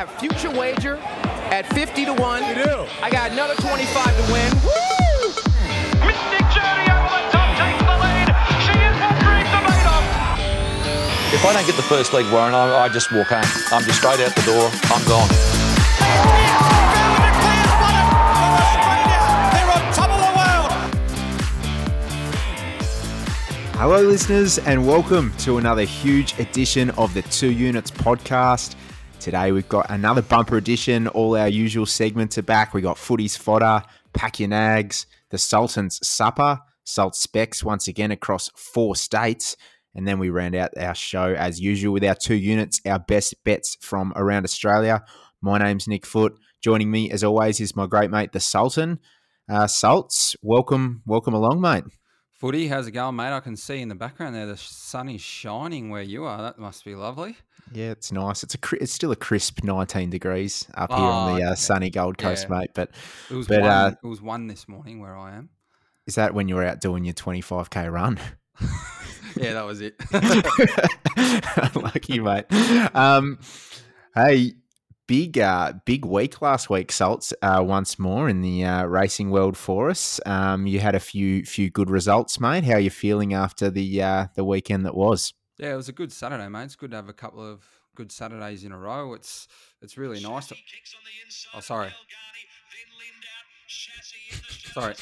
have future wager at 50 to 1. You do. I got another 25 to win. Mystic Journey over the top takes the lead. She is what dreams are. If I don't get the first leg, Warren, I, I just walk home. I'm just straight out the door. I'm gone. Hello, listeners, and welcome to another huge edition of the Two Units podcast. Today, we've got another bumper edition. All our usual segments are back. We got footies fodder, pack your nags, the Sultan's supper, salt specs once again across four states. And then we round out our show as usual with our two units, our best bets from around Australia. My name's Nick Foot. Joining me, as always, is my great mate, the Sultan. Uh, Salts, welcome, welcome along, mate. Footy, how's it going, mate? I can see in the background there the sun is shining where you are. That must be lovely. Yeah, it's nice. It's a it's still a crisp 19 degrees up here on the Oh, uh, sunny Gold Coast, yeah. mate. But It was But, one. uh, it was one this morning where I am. is that when you're out doing your 25k run? Yeah, that was it. Lucky mate. Um, hey, big uh, big week last week, Salts. Uh, once more in the uh, racing world for us. Um, you had a few few good results, mate. How are you feeling after the uh, the weekend that was? Yeah, it was a good Saturday, mate. It's good to have a couple of good Saturdays in a row. It's it's really nice. To... Oh, sorry. Sorry.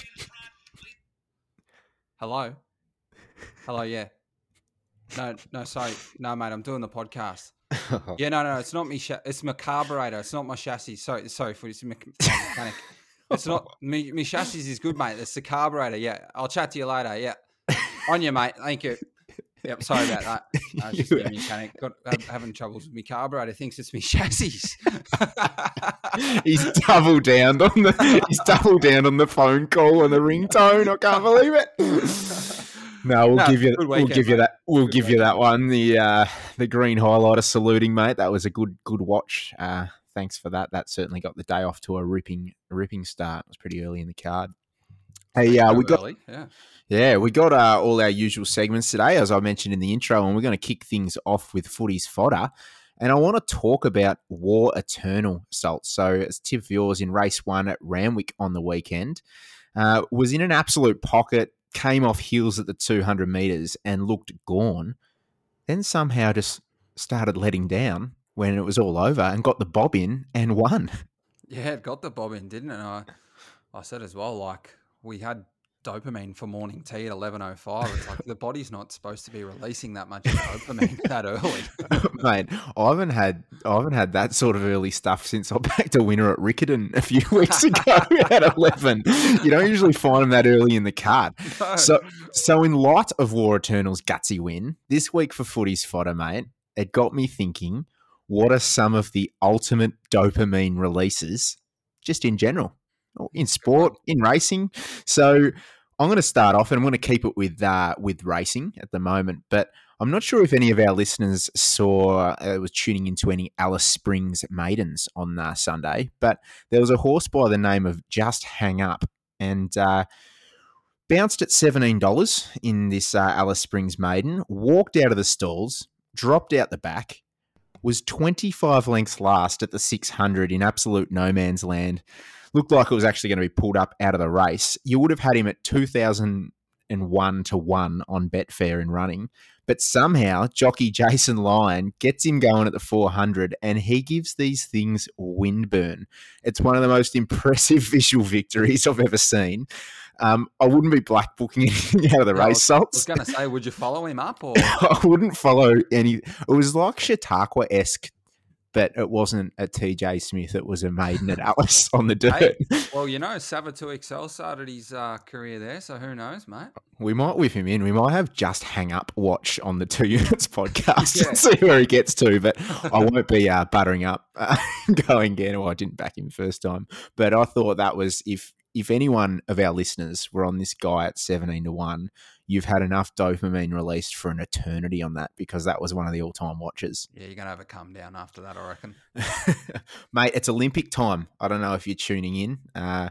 Hello. Hello. Yeah. No, no, sorry, no, mate. I'm doing the podcast. Yeah, no, no, it's not me. Cha- it's my carburetor. It's not my chassis. Sorry, sorry for this mech- mechanic. It's not me. My chassis is good, mate. It's the carburetor. Yeah, I'll chat to you later. Yeah, on you, mate. Thank you. Yep, sorry about that. I was just a mechanic. Got have- having troubles with my carburetor. Thinks it's my chassis. he's doubled down on the he's doubled down on the phone call and the ringtone. I can't believe it. No, we'll No, give you good we'll give you that we'll Good give you that one. The uh, the green highlighter saluting, mate. That was a good good watch. Uh, thanks for that. That certainly got the day off to a ripping a ripping start. It was pretty early in the card. Hey, uh, we got Early, yeah. yeah, we got uh, all our usual segments today, as I mentioned in the intro, and we're going to kick things off with footy's fodder. And I want to talk about War Eternal Salt. So, as tip of yours in race one at Randwick on the weekend, uh, was in an absolute pocket, came off heels at the 200 metres and looked gone. Then somehow just started letting down when it was all over and got the bob in and won. Yeah, it got the bob in, didn't it? And I, I said as well, like we had dopamine for morning tea at eleven oh five. It's like the body's not supposed to be releasing that much dopamine that early. Mate, I haven't had I haven't had that sort of early stuff since I backed a winner at Riccarton a few weeks ago at eleven. You don't usually find them that early in the card. No. So, so in light of War Eternal's gutsy win this week for Footy's fodder, mate, it got me thinking: what are some of the ultimate dopamine releases, just in general, in sport, in racing? So, I'm going to start off, and I'm going to keep it with uh, with racing at the moment, but. I'm not sure if any of our listeners saw uh, was tuning into any Alice Springs Maidens on uh, Sunday, but there was a horse by the name of Just Hang Up, and uh, bounced at seventeen dollars in this uh, Alice Springs Maiden. Walked out of the stalls, dropped out the back, was twenty five lengths last at the six hundred in absolute no man's land. Looked like it was actually going to be pulled up out of the race. You would have had him at two thousand and one to one on Betfair in running. But somehow, jockey Jason Lyon gets him going at the 400 and he gives these things windburn. It's one of the most impressive visual victories I've ever seen. Um, I wouldn't be black booking anything out of the No, I race was- I was salts. going to say, would you follow him up or? I wouldn't follow any. It was like Chautauqua esque, but it wasn't a TJ Smith. It was a maiden at Alice on the dirt. Hey, well, you know, Savatu Excel started his uh, career there, so who knows, mate? We might whip him in. We might have just hang up watch on the two units podcast Yeah. and see where he gets to. But I won't be uh, buttering up uh, going again. Well, I didn't back him first time, but I thought that was if if anyone of our listeners were on this guy at seventeen to one, you've had enough dopamine released for an eternity on that because that was one of the all time watches. Yeah, you're going to have a come down after that, I reckon. Mate, it's Olympic time. I don't know if you're tuning in, uh,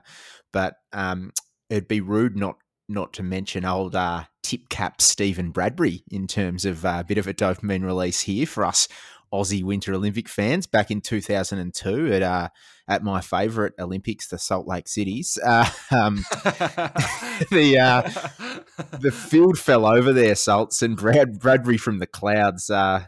but um, it'd be rude not not to mention old uh, tip cap Stephen Bradbury in terms of uh, a bit of a dopamine release here for us Aussie Winter Olympic fans back in 2002 at uh, at my favourite Olympics, the Salt Lake Cities. Uh, um, the uh, the field fell over there, Salts, and Brad Bradbury from the clouds uh,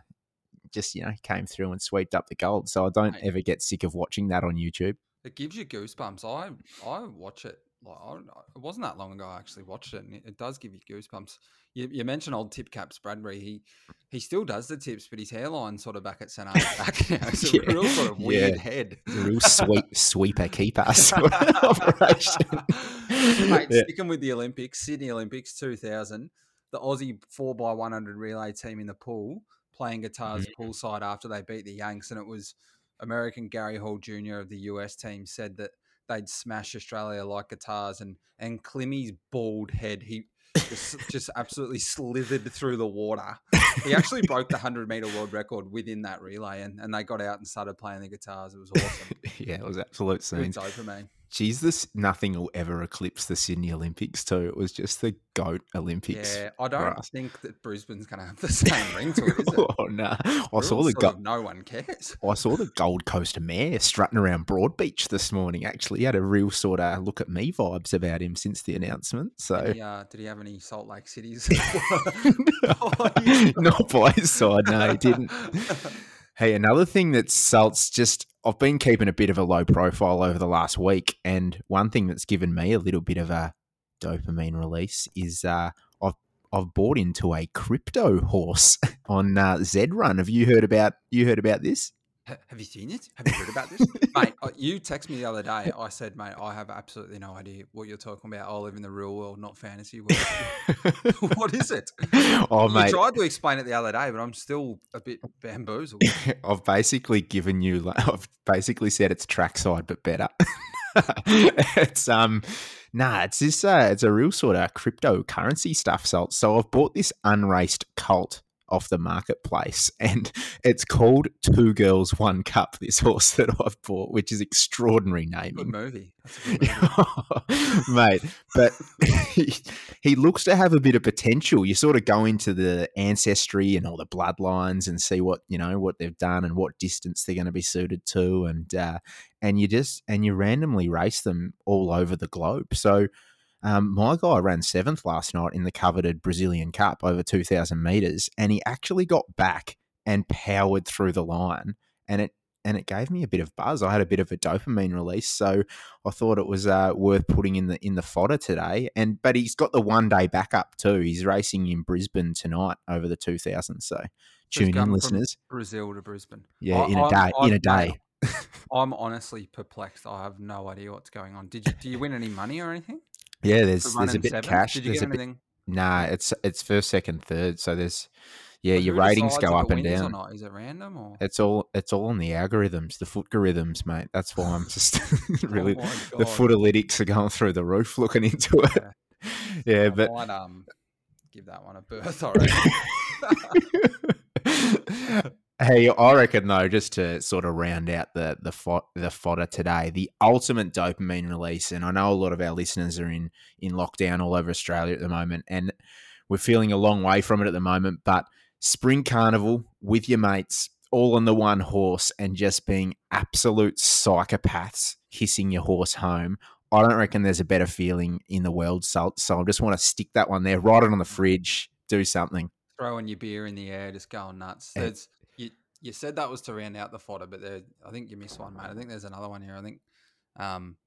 just you know came through and swept up the gold. So I don't ever get sick of watching that on YouTube. It gives you goosebumps. I I watch it. Like, I, don't know, it wasn't that long ago I actually watched it, and it, it does give you goosebumps. You, you mentioned old tip caps Bradbury. He he still does the tips, but his hairline sort of back at centre back now. It's a Yeah, real sort of weird yeah. head. It's a real sweep sweeper keeper sort of operation. Mate, Yeah. sticking with the Olympics, Sydney Olympics 2000, the Aussie 4x100 relay team in the pool playing guitars Mm-hmm. poolside after they beat the Yanks. And it was American Gary Hall Jr. of the US team said that they'd smash Australia like guitars. And, and Klimmy's bald head, he just, just absolutely slithered through the water. He actually broke the 100 meter world record within that relay. And, and they got out and started playing the guitars. It was awesome. yeah, it was absolute scenes. dopamine. Jeez, this nothing will ever eclipse the Sydney Olympics too. It was just the goat Olympics. Yeah, I don't think that Brisbane's going to have the same ring to it, is it? Oh no! I saw the go- no one cares. I saw the Gold Coast Mayor strutting around Broadbeach this morning. Actually, he had a real sort of look at me vibes about him since the announcement. So, Did he, uh, did he have any Salt Lake cities? not by his side, no, he didn't. Hey, another thing that Salt's just I've been keeping a bit of a low profile over the last week, and one thing that's given me a little bit of a dopamine release is uh, I've I've bought into a crypto horse on uh, Zed Run. Have you heard about you heard about this? Ha- Have you seen it? Have you heard about this, mate? You texted me the other day. I said, mate, I have absolutely no idea what you're talking about. I live in the real world, not fantasy world. what is it? Oh, you mate, tried to explain it the other day, but I'm still a bit bamboozled. I've basically given you. like, I've basically said it's trackside, but better. it's um, nah, it's this. Uh, it's a real sort of cryptocurrency stuff. So, so I've bought this unraced cult off the marketplace, and it's called Two Girls One Cup. This horse that I've bought, which is extraordinary Good naming. movie. That's a good movie. mate. But he, he looks to have a bit of potential. You sort of go into the ancestry and all the bloodlines and see what you know what they've done and what distance they're going to be suited to, and uh, and you just and you randomly race them all over the globe. So. Um, my guy ran seventh last night in the coveted Brazilian Cup over 2,000 meters, and he actually got back and powered through the line, and it and it gave me a bit of buzz. I had a bit of a dopamine release, so I thought it was uh, worth putting in the in the fodder today. And but he's got the one day backup too. He's racing in Brisbane tonight over the 2000. So tune in, listeners. Brazil to Brisbane. Yeah, I- in a day. In a I'm- day. I'm honestly perplexed. I have no idea what's going on. Did you do you win any money or anything? Yeah, there's there's a bit seventh? cash. Did you There's get a bit. anything? Nah, it's it's first, second, third. So there's yeah, Who your ratings go up and wins Or down. not? Is it random or? It's all it's all on the algorithms, the foot algorithms, mate. That's why I'm just really Oh the footalytics are going through the roof looking into it. Yeah, I but might um give that one a berth. I reckon. Hey, I reckon though, just to sort of round out the the fo- the fodder today, the ultimate dopamine release, and I know a lot of our listeners are in in lockdown all over Australia at the moment, and we're feeling a long way from it at the moment. But spring carnival with your mates, all on the one horse, and just being absolute psychopaths hissing your horse home. I don't reckon there's a better feeling in the world. So, so I just want to stick that one there, write it on the fridge, do something. Throwing your beer in the air, just going nuts. Eh. There's, you you said that was to round out the fodder, but there, I think you missed one, mate. I think there's another one here. I think um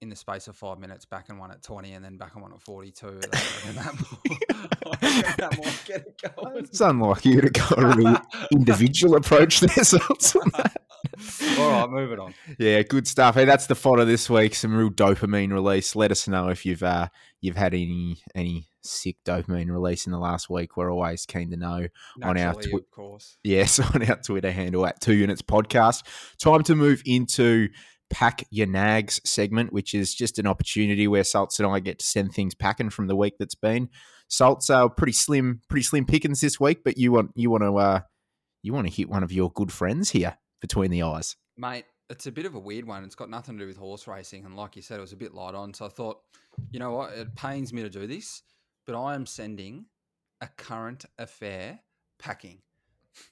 in the space of five minutes, back and one at twenty, and then back and one at forty-two. That, that, that, that might get it going. It's unlike you to go a really individual approach there. So it's on that. All right, move it on. yeah, good stuff. Hey, that's the fodder this week. Some real dopamine release. Let us know if you've uh, you've had any any sick dopamine release in the last week. We're always keen to know. On our Naturally, twi- of course. Yes, on our Twitter handle at Two Units Podcast. Time to move into Pack Your Nags segment, which is just an opportunity where Salts and I get to send things packing from the week that's been. Salts are pretty slim, pretty slim pickings this week, but you want you want to uh, you want to hit one of your good friends here between the eyes. Mate, it's a bit of a weird one. It's got nothing to do with horse racing. And like you said, it was a bit light on. So I thought, you know what? It pains me to do this, but I am sending a current affair packing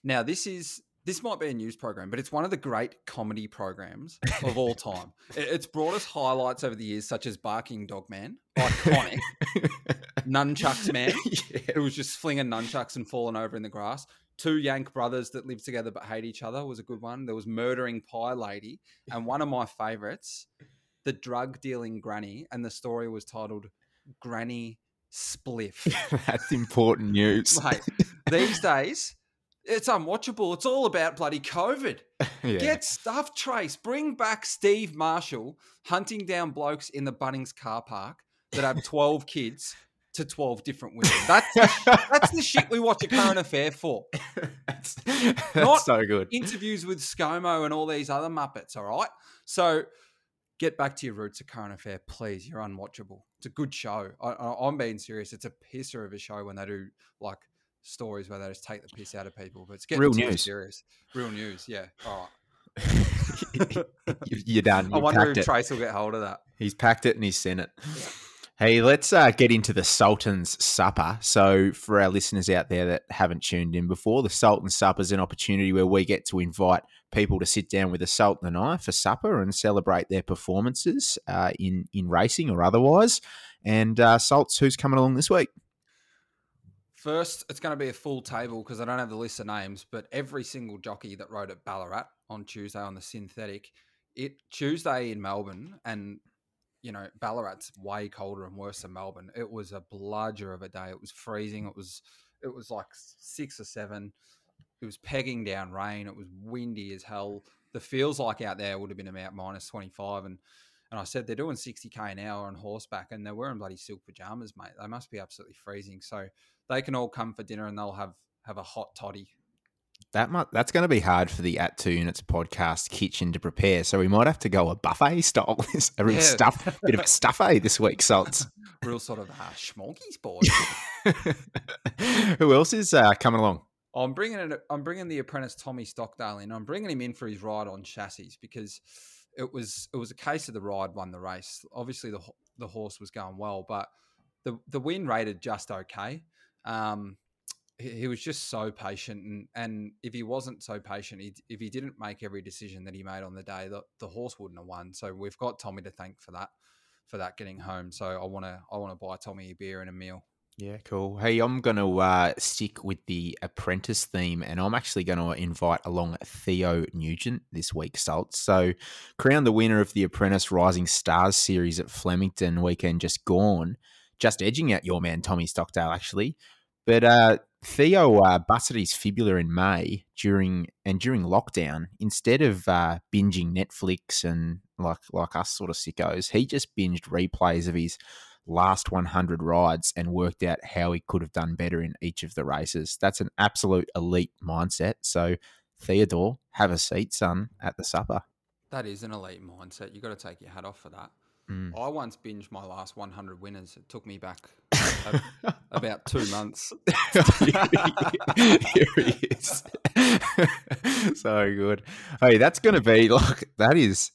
Now, this is this might be a news program, but it's one of the great comedy programs of all time. It's brought us highlights over the years, such as Barking Dog Man, iconic, Nunchucks Man, who was just flinging nunchucks and falling over in the grass. Two Yank brothers that live together but hate each other was a good one. There was Murdering Pie Lady, and one of my favorites, the drug dealing granny, and the story was titled Granny Spliff. That's important news. Mate, these days, it's unwatchable. It's all about bloody COVID. Yeah. Get stuff, Trace. Bring back Steve Marshall hunting down blokes in the Bunnings car park that have 12 kids to 12 different women. That's, that's the shit we watch a current affair for. that's that's Not so good. Interviews with ScoMo and all these other Muppets, all right? So get back to your roots of current affair, please. You're unwatchable. It's a good show. I, I, I'm being serious. It's a pisser of a show when they do like stories where they just take the piss out of people. But it's getting Real news. serious. Real news, yeah. All right. You- You're done. I wonder if it. Trace will get hold of that. He's packed it and he's sent it. Hey, let's uh, get into the Sultan's Supper. So, for our listeners out there that haven't tuned in before, the Sultan's Supper is an opportunity where we get to invite people to sit down with a Sultan and I for supper and celebrate their performances uh, in in racing or otherwise. And uh, Salts, who's coming along this week? First, it's going to be a full table because I don't have the list of names, but every single jockey that rode at Ballarat on Tuesday on the synthetic, it Tuesday in Melbourne, and you know Ballarat's way colder and worse than Melbourne. It was a bludger of a day. It was freezing. It was it was like six or seven. It was pegging down rain. It was windy as hell. The feels like out there would have been about minus twenty five, and and I said they're doing sixty k an hour on horseback, and they're wearing bloody silk pajamas, mate. They must be absolutely freezing. So they can all come for dinner and they'll have have a hot toddy. That might, that's going to be hard for the At Two Units podcast kitchen to prepare. So we might have to go a buffet style. a real Yeah. stuff, bit of a stuffet this week, Salts. Real sort of uh, schmolkies boys. Who else is uh, coming along? I'm bringing it. I'm bringing the apprentice Tommy Stockdale in. I'm bringing him in for his ride on chassis because it was it was a case of the ride won the race. Obviously the the horse was going well, but the the win rated just okay. Um, he, was just so patient, and and if he wasn't so patient, he, if he didn't make every decision that he made on the day, the, the horse wouldn't have won. So we've got Tommy to thank for that for that getting home. So I want to I want to buy Tommy a beer and a meal. Yeah, cool. Hey, I'm going to uh, stick with the apprentice theme, and I'm actually going to invite along Theo Nugent this week, Salt. So, crowned the winner of the Apprentice Rising Stars series at Flemington weekend just gone, just edging out your man Tommy Stockdale, actually. But uh, Theo uh, busted his fibula in May during and during lockdown. Instead of uh, binging Netflix and like like us sort of sickos, he just binged replays of his last 100 rides and worked out how he could have done better in each of the races. That's an absolute elite mindset. So, Theodore, have a seat, son, at the supper. That is an elite mindset. You've got to take your hat off for that. Mm. I once binged my last 100 winners. It took me back a- about two months. Here he is. so good. Hey, that's going to be like, that is.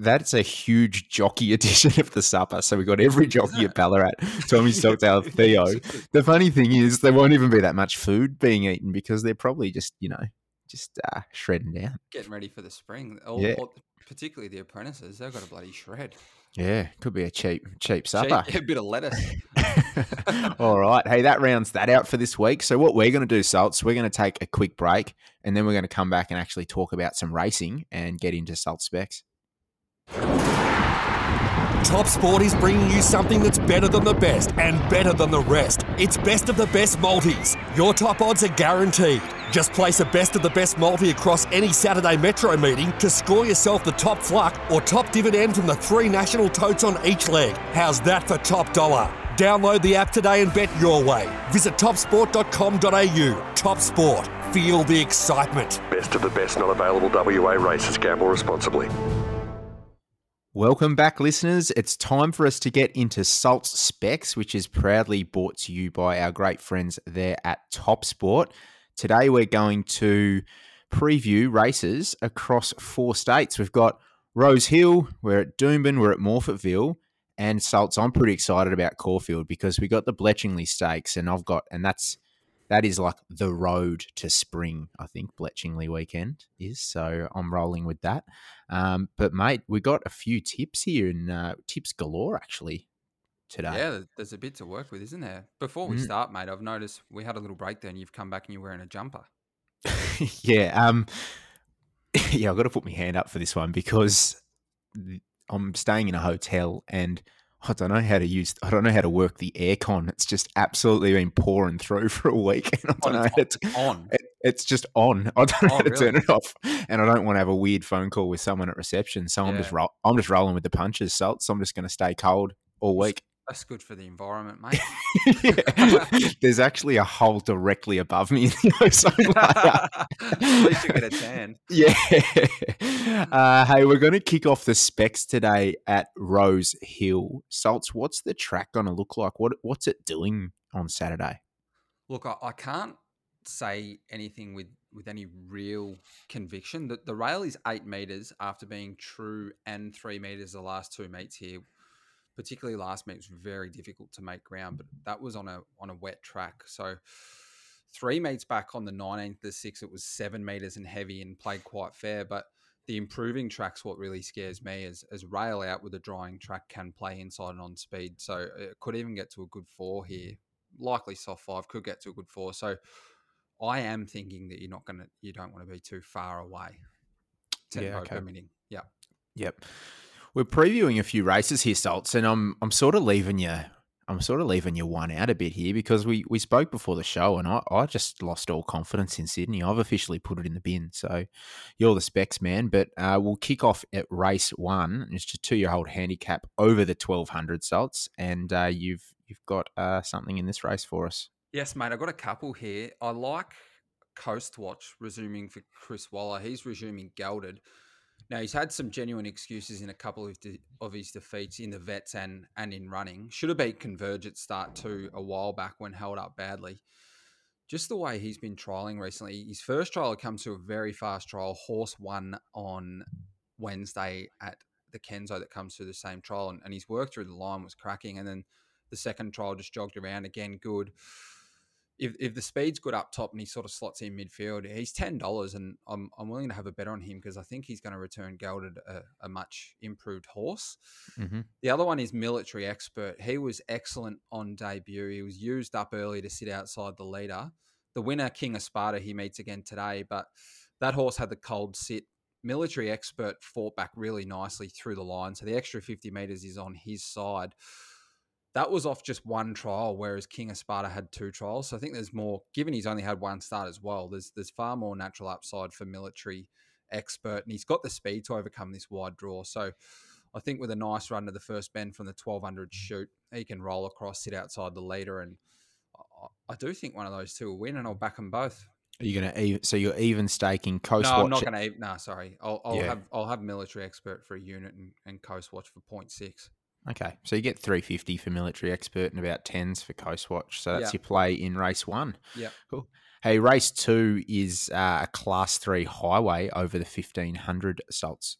That's a huge jockey edition of the supper. So we got every jockey at Ballarat, Tommy Stockdale, Theo. The funny thing is, there won't even be that much food being eaten because they're probably just, you know, just uh, shredding down. Getting ready for the spring. All, Yeah. all- particularly the apprentices, they've got a bloody shred. Yeah, could be a cheap, cheap supper. Cheap- a bit of lettuce. All right. Hey, that rounds that out for this week. So, what we're going to do, Salts, we're going to take a quick break and then we're going to come back and actually talk about some racing and get into Salt specs. Top Sport is bringing you something that's better than the best and better than the rest. It's best of the best multis. Your top odds are guaranteed. Just place a best of the best multi across any Saturday Metro meeting to score yourself the top fluck or top dividend from the three national totes on each leg. How's that for top dollar? Download the app today and bet your way. Visit topsport.com.au. Top Sport. Feel the excitement. Best of the best not available WA races. Gamble responsibly. Welcome back, listeners. It's time for us to get into Salt's Specs, which is proudly brought to you by our great friends there at Top Sport. Today, we're going to preview races across four states. We've got Rosehill, we're at Doomben, we're at Morphettville, and Salts. I'm pretty excited about Caulfield because we got the Bletchingley Stakes, and I've got, and that's that is like the road to spring. I think Bletchingley weekend is. So I'm rolling with that. Um, but mate, we got a few tips here and uh, tips galore actually today. Yeah, there's a bit to work with, isn't there? Before we Mm. start, mate, I've noticed we had a little break there and you've come back and you're wearing a jumper. yeah. Um, yeah, I've got to put my hand up for this one because I'm staying in a hotel and I don't know how to use, I don't know how to work the aircon. It's just absolutely been pouring through for a week. And I don't know Oh, how to, On. it, it's just on. I don't know Oh, how to turn it off, and I don't want to have a weird phone call with someone at reception. So I'm just Yeah. roll, I'm just rolling with the punches, Salt. So I'm just going to stay cold all week. That's good for the environment, mate. There's actually a hole directly above me ozone layer. At least you get a tan. Yeah. Uh, hey, we're going to kick off the specs today at Rosehill. Salts, what's the track going to look like? What What's it doing on Saturday? Look, I, I can't say anything with, with any real conviction. The, the rail is eight meters after being true and three meters the last two meets here. Particularly last meet was very difficult to make ground, but that was on a on a wet track. So three meets back on the 19th of the 6th, it was seven meters and heavy and played quite fair. But the improving track's what really scares me as, as rail out with a drying track can play inside and on speed. So it could even get to a good four here. Likely soft five, could get to a good four. So I am thinking that you're not gonna you don't want to be too far away. Tempo Yeah, okay. permitting. Yeah. Yep. We're previewing a few races here, Salts, and I'm I'm sort of leaving you I'm sort of leaving you one out a bit here because we we spoke before the show and I, I just lost all confidence in Sydney. I've officially put it in the bin. So you're the specs man, but uh, we'll kick off at race one. It's just two year old handicap over the twelve hundred salts, and uh, you've you've got uh, something in this race for us. Yes, mate. I've got a couple here. I like Coast Watch resuming for Chris Waller. He's resuming gelded. Now he's had some genuine excuses in a couple of, de- of his defeats in the vets and and in running. Should have beat Converge at start two a while back when held up badly. Just the way he's been trialing recently. His first trial had come to a very fast trial. Horse won on Wednesday at the Kenzo that comes through the same trial, and, and his work through the line was cracking. And then the second trial just jogged around again, good if, if the speed's good up top and he sort of slots in midfield, he's ten dollars, and I'm I'm willing to have a bet on him because I think he's going to return gelded a, a much improved horse. Mm-hmm. The other one is military expert. He was excellent on debut. He was used up early to sit outside the leader. The winner, King of Sparta, he meets again today, but that horse had the cold sit. Military expert fought back really nicely through the line, so the extra fifty meters is on his side that was off just one trial, whereas King of Sparta had two trials. So I think there's more, given he's only had one start as well, there's there's far more natural upside for military expert, and he's got the speed to overcome this wide draw. So I think with a nice run to the first bend from the 1200 mm. shoot, he can roll across, sit outside the leader, and I, I do think one of those two will win, and I'll back them both. Are you gonna even, so you're even staking Coast no, Watch? I'm not going to. No, sorry, I'll, I'll Yeah. have I'll have military expert for a unit and, and Coast Watch for 0.6. Okay, so you get three fifty for military expert and about tens for Coast Watch. So that's Yeah. your play in race one. Yep. Cool. Hey, race two is uh, a class three highway over the fifteen hundred salts.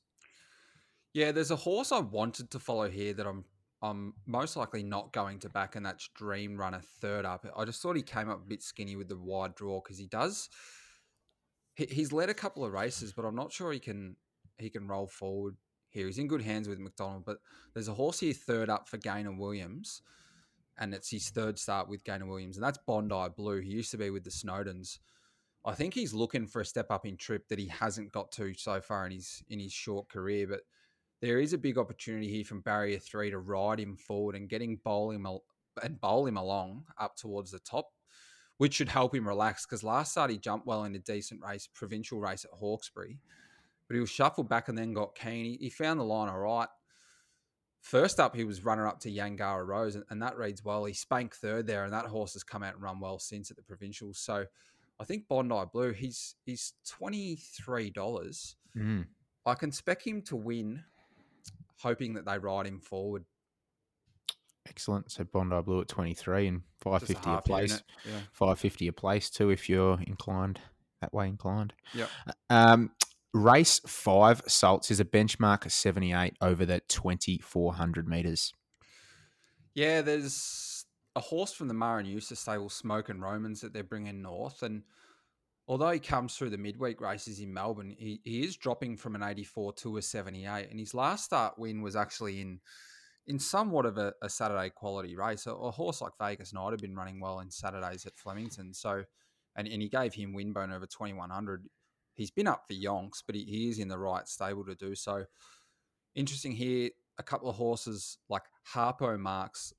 Yeah, there's a horse I wanted to follow here that I'm I'm most likely not going to back, and that's Dream Runner third up. I just thought he came up a bit skinny with the wide draw because he does. He, he's led a couple of races, but I'm not sure he can he can roll forward here. He's in good hands with McDonald, but there's a horse here third up for Gaynor Williams, and it's his third start with Gaynor Williams, and that's Bondi Blue. He used to be with the Snowdens. I think he's looking for a step up in trip that he hasn't got to so far in his in his short career, but there is a big opportunity here from barrier three to ride him forward and getting bowl him al- and bowl him along up towards the top, which should help him relax. Because last start he jumped well in a decent race, provincial race at Hawkesbury, but he was shuffled back and then got keen. He, he found the line all right. First up, he was runner up to Yangara Rose, and, and that reads well. He spanked third there, and that horse has come out and run well since at the provincials. So I think Bondi Blue, he's he's twenty three dollars. Mm. I can spec him to win, hoping that they ride him forward. Excellent. So Bondi Blue at twenty three and five fifty a a place. yeah. Five fifty a place too if you're inclined that way inclined. Yep. Um, race five salts is a benchmark seventy eight over the twenty four hundred meters. Yeah, there's a horse from the Eustace stable, Smokin' Romans, that they're bringing north. And although he comes through the midweek races in Melbourne, he, he is dropping from an 84 to a 78. And his last start win was actually in in somewhat of a, a Saturday quality race. A, a, horse like Vegas Knight had been running well in Saturdays at Flemington. So, and, and he gave him windburn over 2100. He's been up for Yonks, but he, he is in the right stable to do so. Interesting here, a couple of horses like Harpo Marks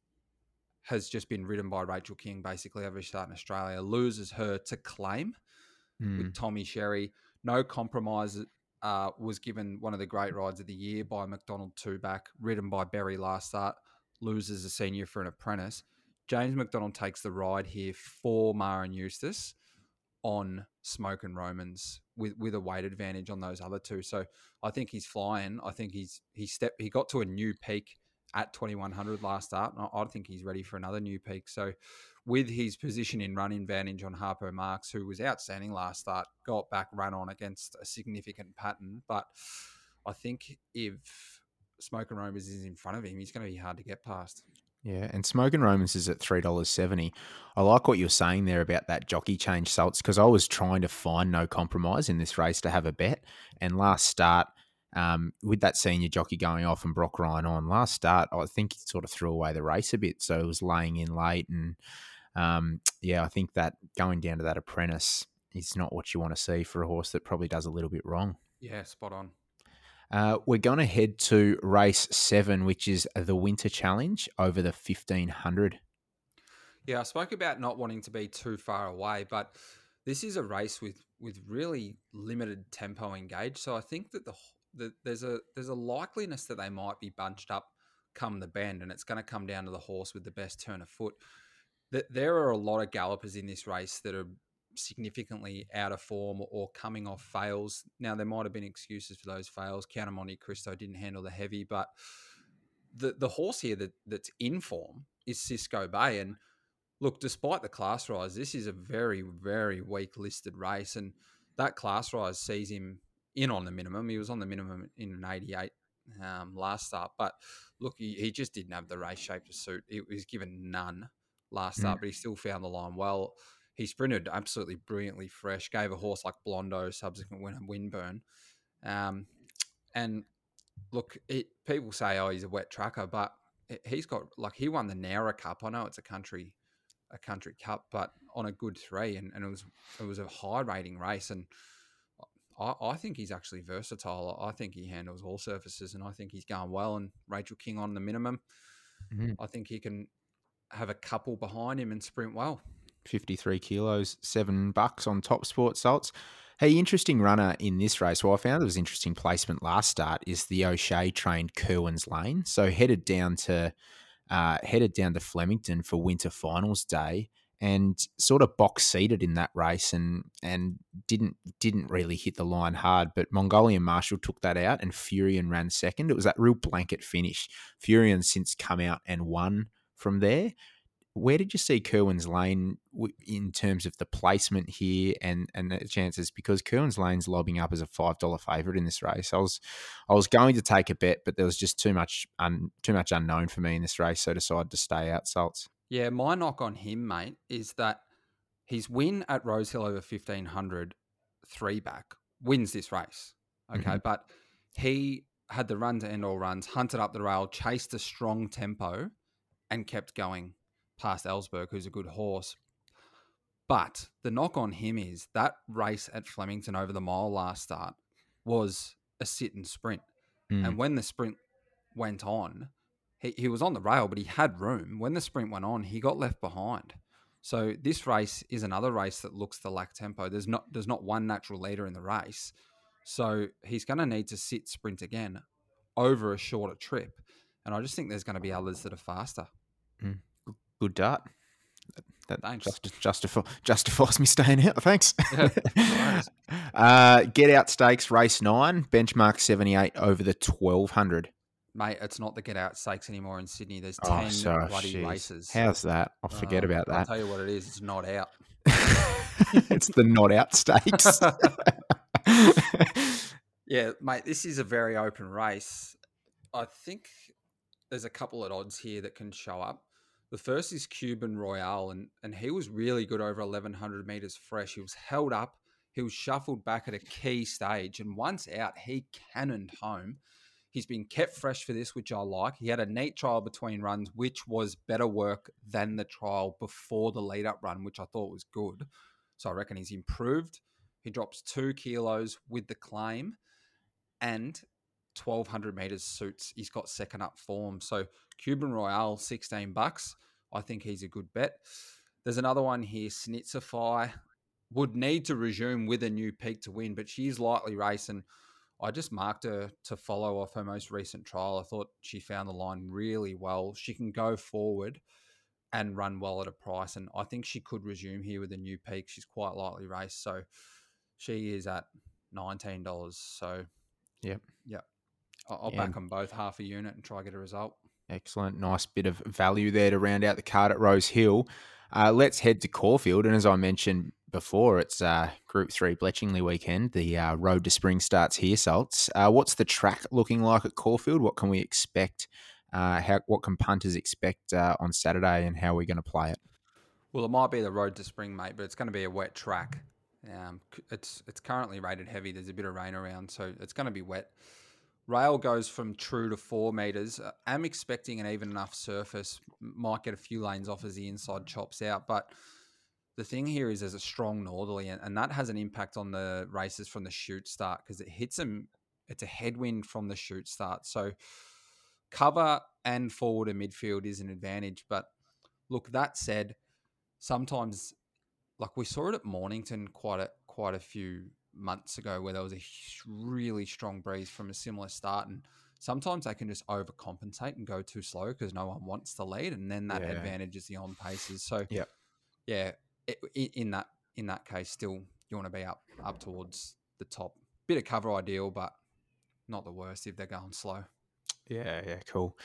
has just been ridden by Rachel King, basically every start in Australia, loses her to claim mm. with Tommy Sherry. No compromise uh, was given one of the great rides of the year by McDonald two back, ridden by Berry last start, loses a senior for an apprentice. James McDonald takes the ride here for Maher and Eustace on Smokin' Romans with, with a weight advantage on those other two. So I think he's flying. I think he's he step he got to a new peak at 2100 last start. And I, I think he's ready for another new peak. So with his position in run advantage on Harpo Marks, who was outstanding last start, got back, ran on against a significant pattern. But I think if Smokin' Romans is in front of him, he's going to be hard to get past. Yeah, and Smokin' Romans is at three dollars seventy. I like what you're saying there about that jockey change salts because I was trying to find no compromise in this race to have a bet. And last start, um, with that senior jockey going off and Brock Ryan on last start, I think he sort of threw away the race a bit. So it was laying in late and um, yeah, I think that going down to that apprentice is not what you want to see for a horse that probably does a little bit wrong. Yeah, spot on. Uh, we're going to head to race seven, which is the Winter Challenge over the 1500. Yeah, I spoke about not wanting to be too far away, but this is a race with with really limited tempo engaged. So I think that the, the there's a there's a likeliness that they might be bunched up come the bend, and it's going to come down to the horse with the best turn of foot that there are a lot of gallopers in this race that are significantly out of form or coming off fails. Now there might have been excuses for those fails. Count Monte Cristo didn't handle the heavy, but the the horse here that that's in form is Cisco Bay. And look, despite the class rise, this is a very very weak listed race, and that class rise sees him in on the minimum. He was on the minimum in an 88 um, last start, but look, he, he just didn't have the race shape to suit. He was given none last start, mm. but he still found the line well. He sprinted absolutely brilliantly fresh, gave a horse like Blondo subsequent winner windburn. Um, and look, it, people say, oh, he's a wet tracker, but he's got like he won the Nowra Cup. I know it's a country a country cup, but on a good three, and, and it was it was a high rating race, and I, I think he's actually versatile. I think he handles all surfaces, and I think he's going well. And Rachel King on the minimum, mm-hmm. I think he can have a couple behind him and sprint well. 53 kilos, seven bucks on top sport salts. Hey, interesting runner in this race. Well, I found it was interesting placement last start is the O'Shea trained Kerwin's Lane. So headed down to uh, headed down to Flemington for winter finals day and sort of box seated in that race and and didn't didn't really hit the line hard. But Mongolian Marshall took that out and Furion ran second. It was that real blanket finish. Furion since come out and won from there. Where did you see Kerwin's Lane in terms of the placement here and, and the chances? Because Kerwin's Lane's lobbing up as a five dollar favourite in this race. I was I was going to take a bet, but there was just too much un, too much unknown for me in this race, so I decided to stay out. Salts. Yeah, my knock on him, mate, is that his win at Rosehill over fifteen hundred three back wins this race. Okay, mm-hmm. but he had the run to end all runs, hunted up the rail, chased a strong tempo, and kept going past Ellsberg, who's a good horse. But the knock on him is that race at Flemington over the mile last start was a sit and sprint. Mm. And when the sprint went on, he, he was on the rail, but he had room. When the sprint went on, he got left behind. So this race is another race that looks to lack tempo. There's not there's not one natural leader in the race. So he's going to need to sit sprint again over a shorter trip. And I just think there's going to be others that are faster. Mm. Good dart. That, Thanks. Just, justify, justifies me staying out. Thanks. Yeah, uh, get out stakes race nine, benchmark 78 over the 1200. Mate, it's not the get out stakes anymore in Sydney. There's 10 oh, so, bloody geez. races. How's that? I'll forget uh, about that. I'll tell you what it is. It's not out. it's the not out stakes. yeah, mate, this is a very open race. I think there's a couple of odds here that can show up. The first is Cuban Royale, and, and he was really good over 1100 meters fresh. He was held up, he was shuffled back at a key stage, and once out, he cannoned home. He's been kept fresh for this, which I like. He had a neat trial between runs, which was better work than the trial before the lead up run, which I thought was good. So I reckon he's improved. He drops two kilos with the claim, and 1200 meters suits. He's got second up form. So Cuban Royale, 16 bucks. I think he's a good bet. There's another one here, Snitzify. Would need to resume with a new peak to win, but she's lightly racing. I just marked her to follow off her most recent trial. I thought she found the line really well. She can go forward and run well at a price, and I think she could resume here with a new peak. She's quite lightly raced, so she is at nineteen dollars. So, Yep. yeah, I'll, Yeah. back them both half a unit and try get a result. Excellent. Nice bit of value there to round out the card at Rosehill. Uh, let's head to Caulfield. And as I mentioned before, it's uh, Group 3 Bletchingley weekend. The uh, Road to Spring starts here, Salts. Uh, what's the track looking like at Caulfield? What can we expect? Uh, how, what can punters expect uh, on Saturday and how are we going to play it? Well, it might be the road to spring, mate, but it's going to be a wet track. Um, it's it's currently rated heavy. There's a bit of rain around, so it's going to be wet. Rail goes from true to four meters. Uh, I'm expecting an even enough surface. Might get a few lanes off as the inside chops out, but the thing here is there's a strong northerly, and, and that has an impact on the races from the shoot start because it hits them. It's a headwind from the shoot start, so cover and forward and midfield is an advantage. But look, that said, sometimes like we saw it at Mornington quite a quite a few months ago where there was a really strong breeze from a similar start and sometimes they can just overcompensate and go too slow because no one wants to lead and then that Yeah. advantages the on paces so yeah i- in that in that case still you want to be up up towards the top bit of cover ideal but not the worst if they're going slow Yeah, yeah, cool.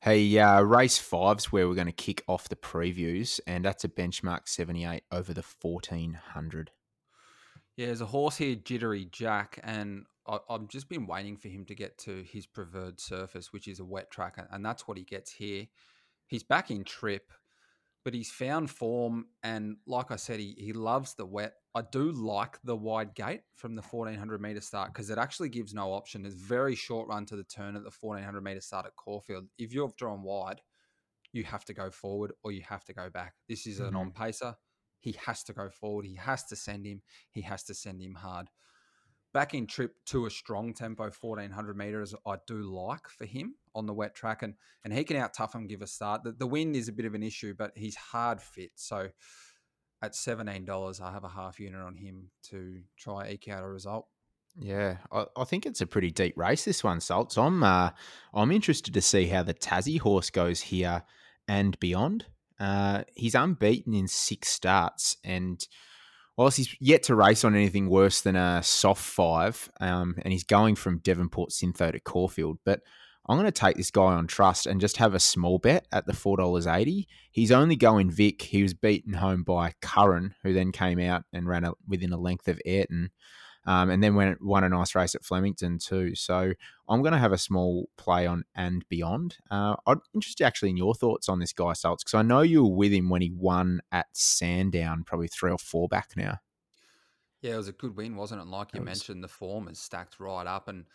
Hey, uh, race five's where we're going to kick off the previews, and that's a benchmark 78 over the 1400. Yeah, there's a horse here, Jittery Jack, and I, I've just been waiting for him to get to his preferred surface, which is a wet track, and- that's what he gets here. He's back in trip, but he's found form, and like I said, he, he loves the wet. I do like the wide gate from the 1400 meter start because it actually gives no option. It's very short run to the turn at the 1400 meter start at Caulfield. If you've drawn wide, you have to go forward or you have to go back. This is an Mhm. on pacer. He has to go forward. He has to send him. He has to send him hard. Back in trip to a strong tempo, 1400 meters, I do like for him on the wet track, and and he can out tough him, give a start. The, the wind is a bit of an issue, but he's hard fit. So at $17, I have a half unit on him to try eke out a result. Yeah, I, I think it's a pretty deep race. This one, Salts. I'm uh, I'm interested to see how the Tassie horse goes here and beyond. Uh, he's unbeaten in six starts, and whilst he's yet to race on anything worse than a soft five, um, and he's going from Devonport Syntho to Caulfield, but I'm going to take this guy on trust and just have a small bet at the four dollars eighty. He's only going Vic. He was beaten home by Curran, who then came out and ran a, within a length of Ayrton um, and then went won a nice race at Flemington too. So I'm going to have a small play on and beyond. Uh, I'm interested actually in your thoughts on this guy, Salts, because I know you were with him when he won at Sandown, probably three or four back now. Yeah, it was a good win, wasn't it? Like you It was. mentioned, the form is stacked right up, and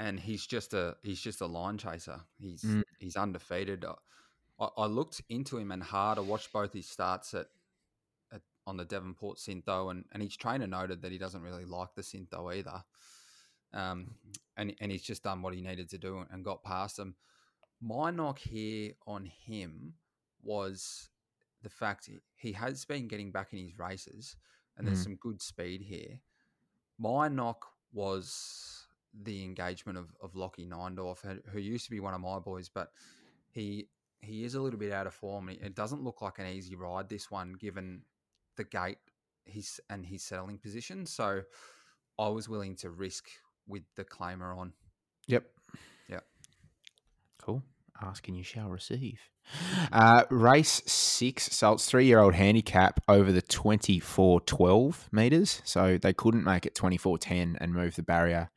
and he's just a he's just a line chaser. He's Mm. he's undefeated. I, I- looked into him and hard. I watched both his starts at on the Devonport Syntho, and and his trainer noted that he doesn't really like the Syntho either. Um, and and he's just done what he needed to do and got past him. My knock here on him was the fact he- has been getting back in his races, and there's Mm. some good speed here. My knock was the engagement of, of Lockie Neindorf, who, who used to be one of my boys, but he he is a little bit out of form. It doesn't look like an easy ride this one, given the gate he's and his settling position. So I was willing to risk with the claimer on. Yep. Yep. Cool. Ask and you shall receive. Uh, race six, so it's three year old handicap over the 24 12 meters. So they couldn't make it 24 10 and move the barrier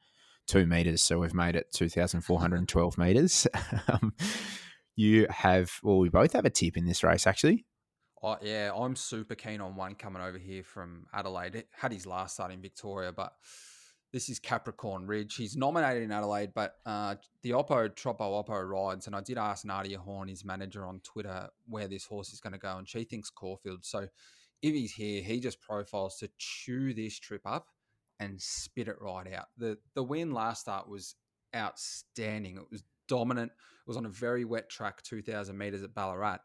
two meters. So we've made it 2,412 meters. um, you have, well, we both have a tip in this race, actually. Oh, yeah, I'm super keen on one coming over here from Adelaide. It had his last start in Victoria, but this is Capricorn Ridge. He's nominated in Adelaide, but uh, the Oppo Troppo Oppo rides. And I did ask Nadia Horn, his manager on Twitter, where this horse is going to go, and she thinks Caulfield. So if he's here, he just profiles to chew this trip up and spit it right out. The the win last start was outstanding. It was dominant. It was on a very wet track, 2,000 meters at Ballarat.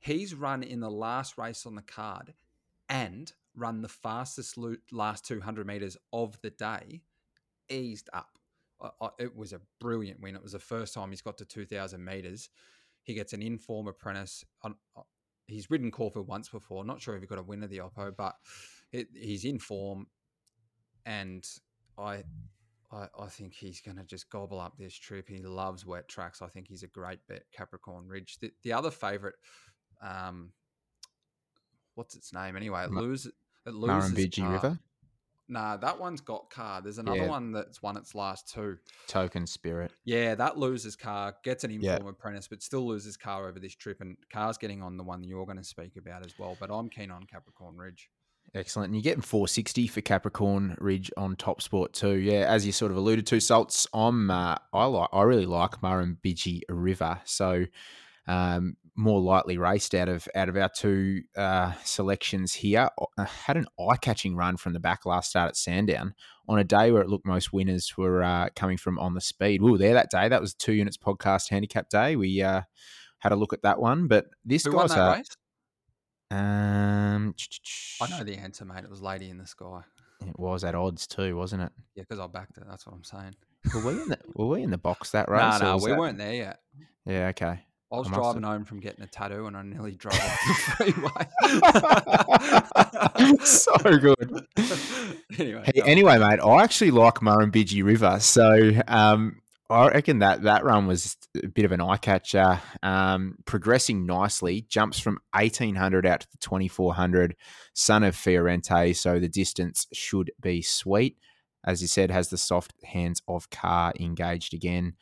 He's run in the last race on the card and run the fastest last 200 meters of the day, eased up. it was a brilliant win. It was the first time he's got to 2,000 meters. He gets an inform apprentice. On, uh, he's ridden Caulfield once before. Not sure if he got a win of the Oppo, but it, he's in form. And I I, I think he's going to just gobble up this trip. He loves wet tracks. I think he's a great bet, Capricorn Ridge. The, the other favourite, um, what's its name anyway? It, lose, it loses. Murrumbidgee River? Nah, that one's got car. There's another yeah. one that's won its last two. Token Spirit. Yeah, that loses car, gets an inform yeah. apprentice, but still loses car over this trip. And car's getting on the one you're going to speak about as well. But I'm keen on Capricorn Ridge. Excellent. And you're getting 460 for Capricorn Ridge on Top Sport too. Yeah, as you sort of alluded to, Salts, I'm uh, I like I really like Murrumbidgee River. So um, more lightly raced out of out of our two uh, selections here. I had an eye-catching run from the back last start at Sandown on a day where it looked most winners were uh, coming from on the speed. We were there that day. That was two units podcast handicap day. We uh, had a look at that one, but this Who guy's race? Um, I know the answer, mate. It was Lady in the Sky. It was at odds too, wasn't it? Yeah, because I backed it. That's what I'm saying. Were we in the Were we in the box that race? No, no, we that... weren't there yet. Yeah, okay. I was I driving have... home from getting a tattoo, and I nearly drove off the freeway. so good. anyway, hey, anyway, mate, I actually like Murrumbidgee River, so um, I reckon that that run was a bit of an eye catcher. Um, progressing nicely, jumps from eighteen hundred out to the twenty four hundred. Son of Fiorente, so the distance should be sweet. As you said, has the soft hands of car engaged again.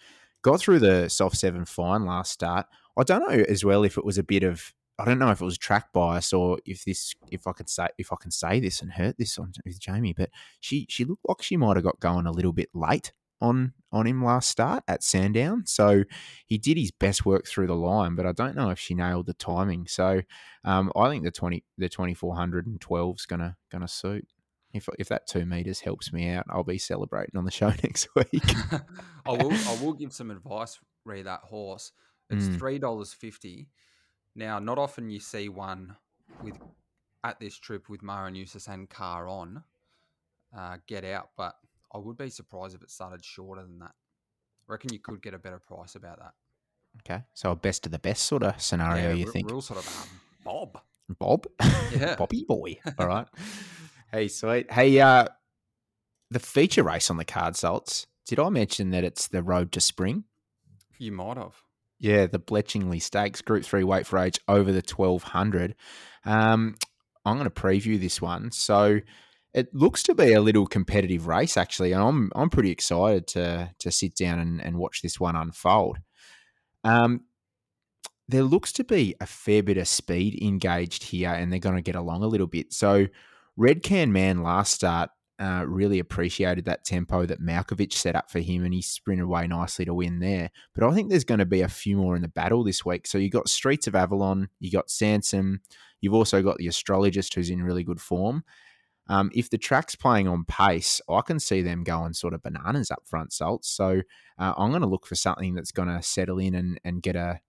Got through the soft seven fine last start. I don't know as well if it was a bit of I don't know if it was track bias or if this if I could say if I can say this and hurt this on with Jamie, but she she looked like she might have got going a little bit late on on him last start at Sandown. So he did his best work through the line, but I don't know if she nailed the timing. So um, I think the twenty the twenty four hundred and twelve is gonna gonna suit. If, if that two meters helps me out, I'll be celebrating on the show next week. I will I will give some advice. Re that horse. It's mm. three dollars fifty. Now, not often you see one with at this trip with Mara Eustace and car on uh, get out, but I would be surprised if it started shorter than that. I reckon you could get a better price about that. Okay, so a best of the best sort of scenario, yeah, you think? Real sort of um, Bob. Bob? Yeah. Bobby boy. All right. Hey, sweet. Hey, uh, the feature race on the card salts. Did I mention that it's the road to spring? You might have. Yeah, the Bletchingley Stakes Group Three Weight for Age over the twelve hundred. Um, I'm going to preview this one. So it looks to be a little competitive race actually, and I'm I'm pretty excited to to sit down and, and watch this one unfold. Um, there looks to be a fair bit of speed engaged here, and they're going to get along a little bit. So, Red Can Man last start uh, really appreciated that tempo that Malkovich set up for him, and he sprinted away nicely to win there. But I think there's going to be a few more in the battle this week. So you've got Streets of Avalon, you've got Sansom, you've also got the Astrologist, who's in really good form, um, if the track's playing on pace, I can see them going sort of bananas up front, Salts. So uh, I'm going to look for something that's going to settle in and, and get a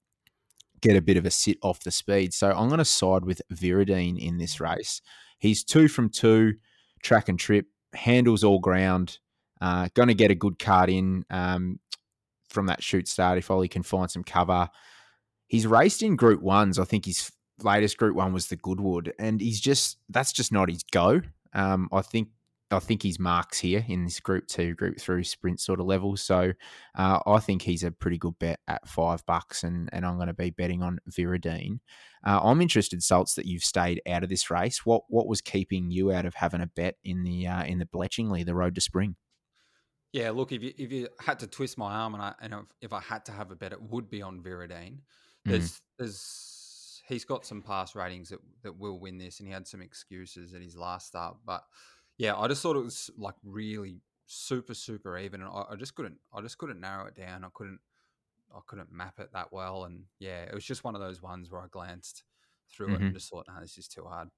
get a bit of a sit off the speed. So I'm going to side with Viridine in this race. He's two from two, track and trip, handles all ground. Uh, going to get a good card in um, from that shoot start if Ollie can find some cover. He's raced in Group Ones. I think his latest Group One was the Goodwood, and he's just that's just not his go. Um, I think I think he's marks here in this group two, group three sprint sort of level. So uh, I think he's a pretty good bet at five bucks, and, and I'm going to be betting on Viridine. Uh, I'm interested, Salts, that you've stayed out of this race. What what was keeping you out of having a bet in the uh, in the Bletchingley, the road to spring? Yeah, look, if you if you had to twist my arm and I and if, if I had to have a bet, it would be on Viridine. There's there's he's got some pass ratings that that will win this, and he had some excuses at his last start. But yeah, I just thought it was like really super super even, and I, I just couldn't I just couldn't narrow it down. I couldn't I couldn't map it that well, and yeah, it was just one of those ones where I glanced through it Mhm. and just thought, no, this is too hard.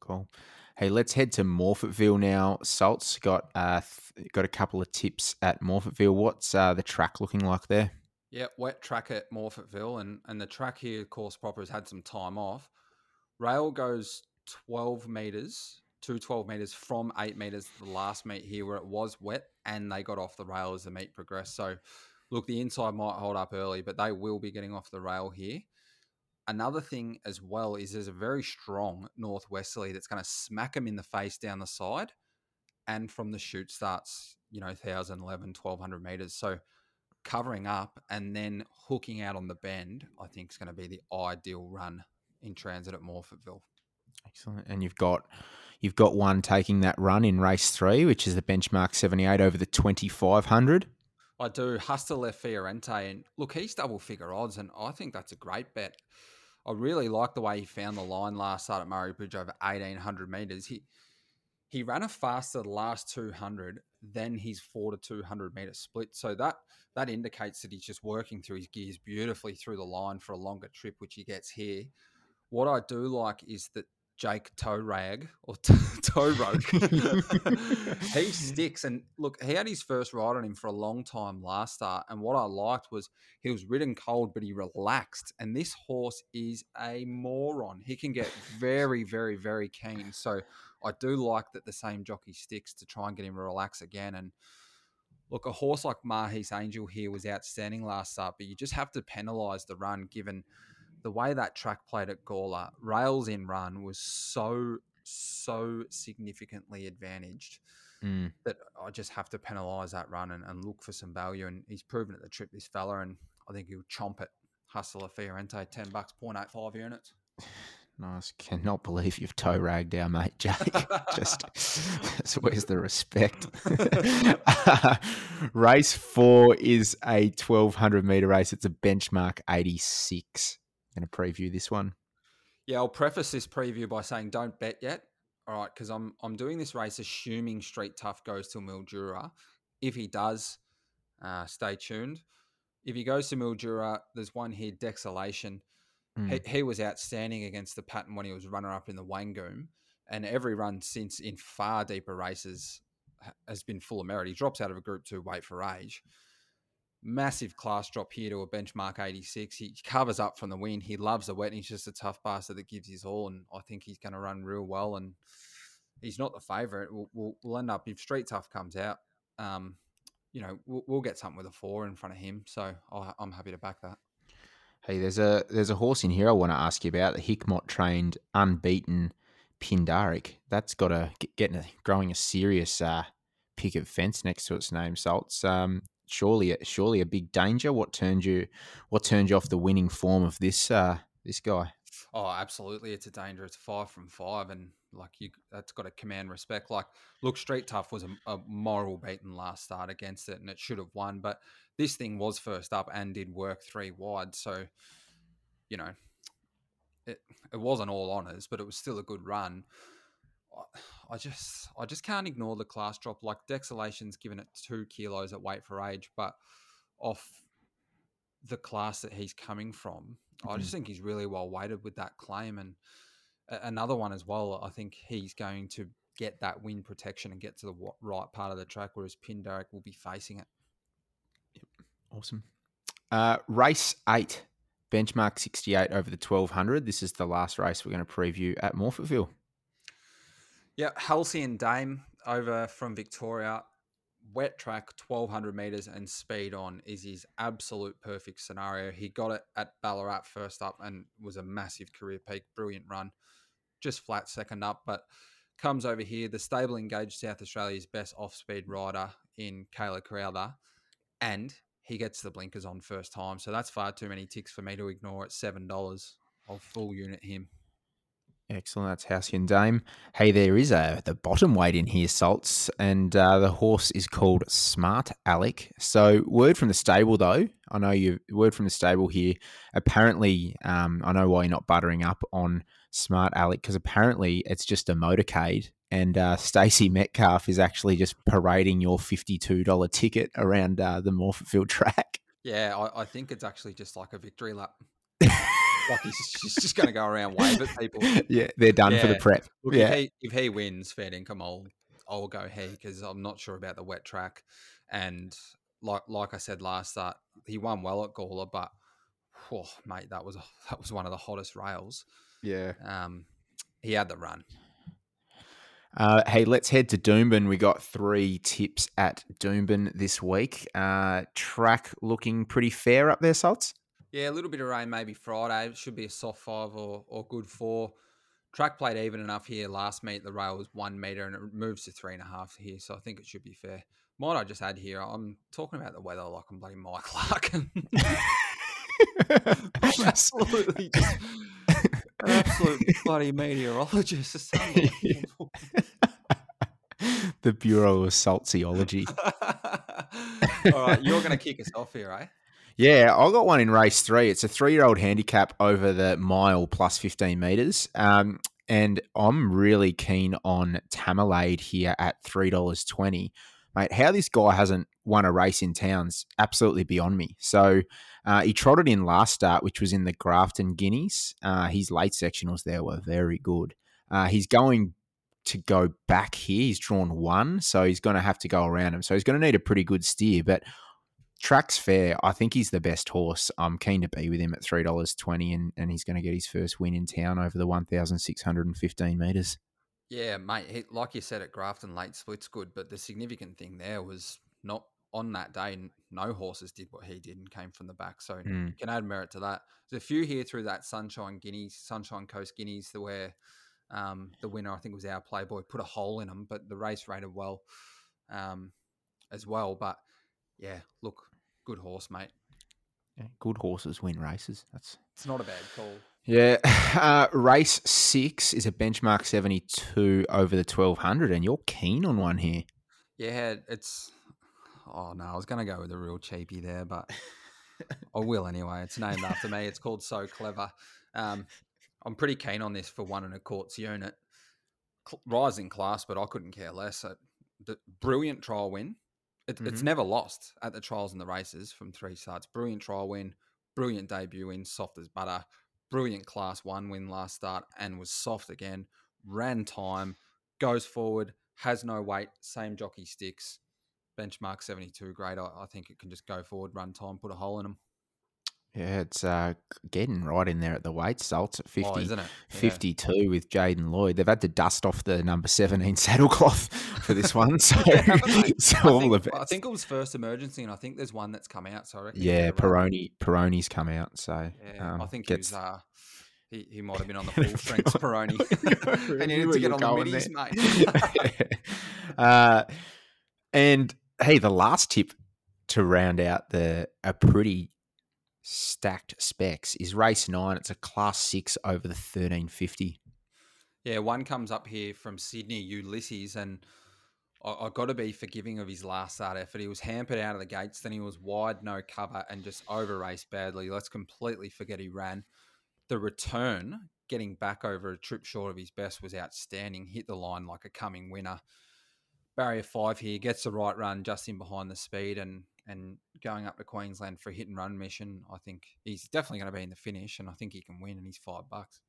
Cool. Hey, let's head to Morphettville now. Salt's got uh th- got a couple of tips at Morphettville. What's uh, the track looking like there? Yeah, wet track at Morphettville, and and the track here, course proper, has had some time off. Rail goes twelve meters to twelve meters from eight meters. The last meet here, where it was wet, and they got off the rail as the meet progressed. So, look, the inside might hold up early, but they will be getting off the rail here. Another thing as well is there's a very strong northwesterly that's going to smack them in the face down the side, and from the shoot starts, you know, 1,000, 11, 1,200 meters. So covering up and then hooking out on the bend, I think is going to be the ideal run in transit at Morphettville. Excellent. And you've got you've got one taking that run in race three, which is the benchmark seventy eight over the twenty five hundred. I do Hustler Fiorente, and look, he's double figure odds, and I think that's a great bet. I really like the way he found the line last start at Murray Bridge over eighteen hundred meters. He he ran a faster last two hundred than his four to two hundred meter split, so that that indicates that he's just working through his gears beautifully through the line for a longer trip, which he gets here. What I do like is that Jake Toe Rag or Toe Rogue, he sticks. And look, he had his first ride on him for a long time last start. And what I liked was he was ridden cold, but he relaxed. And this horse is a moron. He can get very, very, very keen. So I do like that the same jockey sticks to try and get him to relax again. And look, a horse like Mahis Angel here was outstanding last start, but you just have to penalise the run given the way that track played at Gawler. Rails in run was so, so significantly advantaged Mm. that I just have to penalise that run and, and look for some value. And he's proven at the trip this fella, and I think he'll chomp it. Hustler Fiorente, 10 bucks, 0.85 units. Nice. Cannot believe you've toe ragged our mate Jake. Just so where's the respect? race four is a twelve hundred meter race. It's a benchmark eighty six. Going to preview this one. Yeah, I'll preface this preview by saying don't bet yet. All right, because I'm I'm doing this race assuming Street Tough goes to Mildura. If he does, uh, stay tuned. If he goes to Mildura, there's one here, Dexalation. Mm. He, he was outstanding against the pattern when he was runner up in the Wangoom, and every run since in far deeper races has been full of merit. He drops out of a Group Two weight for age. Massive class drop here to a benchmark 86. He covers up from the wind. He loves the wet. And he's just a tough bastard that gives his all, and I think he's going to run real well. And he's not the favourite. We'll, we'll, we'll end up if Street Tough comes out. Um, you know, we'll, we'll get something with a four in front of him. So I, I'm happy to back that. Hey, there's a there's a horse in here I want to ask you about. The Hickmott trained unbeaten Pindaric. That's got a getting a, growing a serious uh, picket fence next to its name. Salts. Um, surely surely a big danger. What turned you What turned you off the winning form of this uh, this guy? Oh, absolutely. It's a danger. It's five from five, and like you, that's got to command respect. Like, look, Street Tough was a, a moral beaten last start against it, and it should have won. But this thing was first up and did work three wide. So, you know, it it wasn't all honors, but it was still a good run. I- just I just can't ignore the class drop. Like Dexalation's given it two kilos at weight for age, but off the class that he's coming from, I just think he's really well weighted with that claim. And another one as well, I think he's going to get that wind protection and get to the right part of the track, whereas Pindaric will be facing it. Yep. Awesome. Uh, race eight, benchmark sixty eight over the twelve hundred. This is the last race we're going to preview at Morphettville. Yeah, Halcyon Dame over from Victoria. Wet track, 1200 meters and speed on is his absolute perfect scenario. He got it at Ballarat first up and was a massive career peak. Brilliant run. Just flat second up, but comes over here. The stable engaged South Australia's best off speed rider in Kayla Crowther. And he gets the blinkers on first time. So that's far too many ticks for me to ignore at $7. I'll full unit him. Excellent. That's Halcyon Dame. Hey, there is a the bottom weight in here, salts, and uh, the horse is called Smart Alec. So, word from the stable though. I know you. Word from the stable here. Apparently, um, I know why you're not buttering up on Smart Alec because apparently it's just a motorcade, and uh, Stacey Metcalfe is actually just parading your fifty-two dollar ticket around uh, the Morphettville track. Yeah, I, I think it's actually just like a victory lap. like he's, he's just going to go around wave at people. Yeah, they're done for the prep. Look, yeah, if, he, if he wins fair income, I'll I'll go he because I'm not sure about the wet track. And like like I said last start, he won well at Gawler, but oh, mate, that was that was one of the hottest rails. yeah. Um, he had the run. Uh, hey, let's head to Doomben. We got three tips at Doomben this week. Uh, track looking pretty fair up there, Salts. Yeah, a little bit of rain maybe Friday. It should be a soft five or, or good four. Track played even enough here last meet. The rail was one meter and it moves to three and a half here, so I think it should be fair. Might I just add here? I'm talking about the weather like I'm bloody Mike Larkin. Absolutely, just, absolute bloody meteorologist. The Bureau of Saltsiology. All right, you're going to kick us off here, eh? Yeah, I got one in race three. It's a three-year-old handicap over the mile plus fifteen meters, um, and I'm really keen on Tamalade here at three dollars twenty. Mate, how this guy hasn't won a race in town's absolutely beyond me. So uh, he trotted in last start, which was in the Grafton Guineas. Uh, his late sectionals there were very good. Uh, he's going to go back here. He's drawn one, so he's going to have to go around him. So he's going to need a pretty good steer, but track's fair. I think he's the best horse. I'm keen to be with him at three dollars twenty, and and he's going to get his first win in town over the one thousand six hundred and fifteen meters. Yeah, mate. He, like you said, at Grafton, late split's good, but the significant thing there was not on that day. No horses did what he did and came from the back, so Mm. you can add merit to that. There's a few here through that Sunshine Guineas, Sunshine Coast Guineas, the where um, the winner I think was our Playboy put a hole in them, but the race rated well um, as well. But yeah, look, good horse, mate. Yeah, good horses win races. That's It's not a bad call. yeah. Uh, race six is a benchmark seventy two over the twelve hundred, and you're keen on one here. Yeah, it's. Oh no, I was going to go with a real cheapie there, but I will anyway. It's named after me. It's called So Clever. Um, I'm pretty keen on this for one and a quartz unit. Cl- rising class, but I couldn't care less. The brilliant trial win. It, It's mm-hmm. never lost at the trials and the races from three starts. Brilliant trial win, brilliant debut win, soft as butter. Brilliant class one win last start and was soft again. Ran time, goes forward, has no weight, same jockey sticks. Benchmark 72 grade. I, I think it can just go forward, run time, put a hole in them. Yeah, it's uh, getting right in there at the weight. Salts at 50, Oh, isn't it? Yeah. 52 with Jaden Lloyd. They've had to dust off the number 17 saddlecloth for this one. So, haven't so I all think, the best. I think it was first emergency, and I think there's one that's come out. So I reckon yeah, get a run. Peroni, Peroni's come out. So Yeah, I um, think he gets. Uh, he, he might have been on the full strength Peroni. And you need to get on the middies, mate. uh, and hey, the last tip to round out the a pretty stacked specs is race nine. It's a class six over the thirteen fifty. Yeah, one comes up here from Sydney, Ulysses, and I, I got to be forgiving of his last start effort. He was hampered out of the gates, then he was wide, no cover, and just over raced badly. Let's completely forget he ran. The return, getting back over a trip short of his best, was outstanding. Hit the line like a coming winner. Barrier five here gets the right run just in behind the speed and and going up to Queensland for a hit and run mission. I think he's definitely going to be in the finish, and I think he can win. And he's five bucks.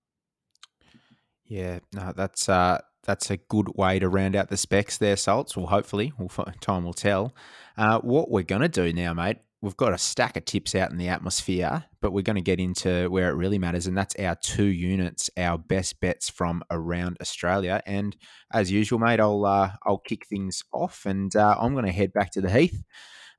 Yeah, no, that's uh, that's a good way to round out the specs there, Salts. Well, hopefully, we'll, time will tell. Uh, what we're going to do now, mate, we've got a stack of tips out in the atmosphere, but we're going to get into where it really matters, and that's our two units, our best bets from around Australia. And as usual, mate, I'll uh, I'll kick things off, and uh, I'm going to head back to the Heath.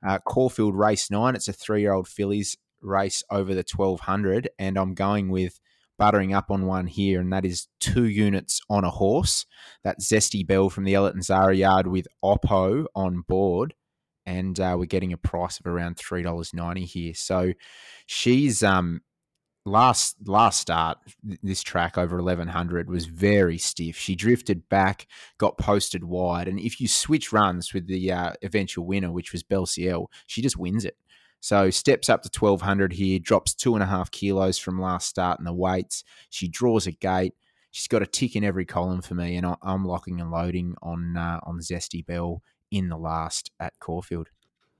Uh, Caulfield Race Nine. It's a three-year-old fillies race over the 1200, and I'm going with buttering up on one here, and that is two units on a horse. That Zesty Bell from the Ellerton Zahra yard with Oppo on board. And uh, we're getting a price of around $3.90 here. So she's um last last start, this track over eleven hundred was very stiff. She drifted back, got posted wide, and if you switch runs with the uh, eventual winner, which was Belciel, she just wins it. So steps up to twelve hundred here, drops two and a half kilos from last start in the weights. She draws a gate. She's got a tick in every column for me, and I'm locking and loading on uh, on Zesty Bell in the last at Caulfield.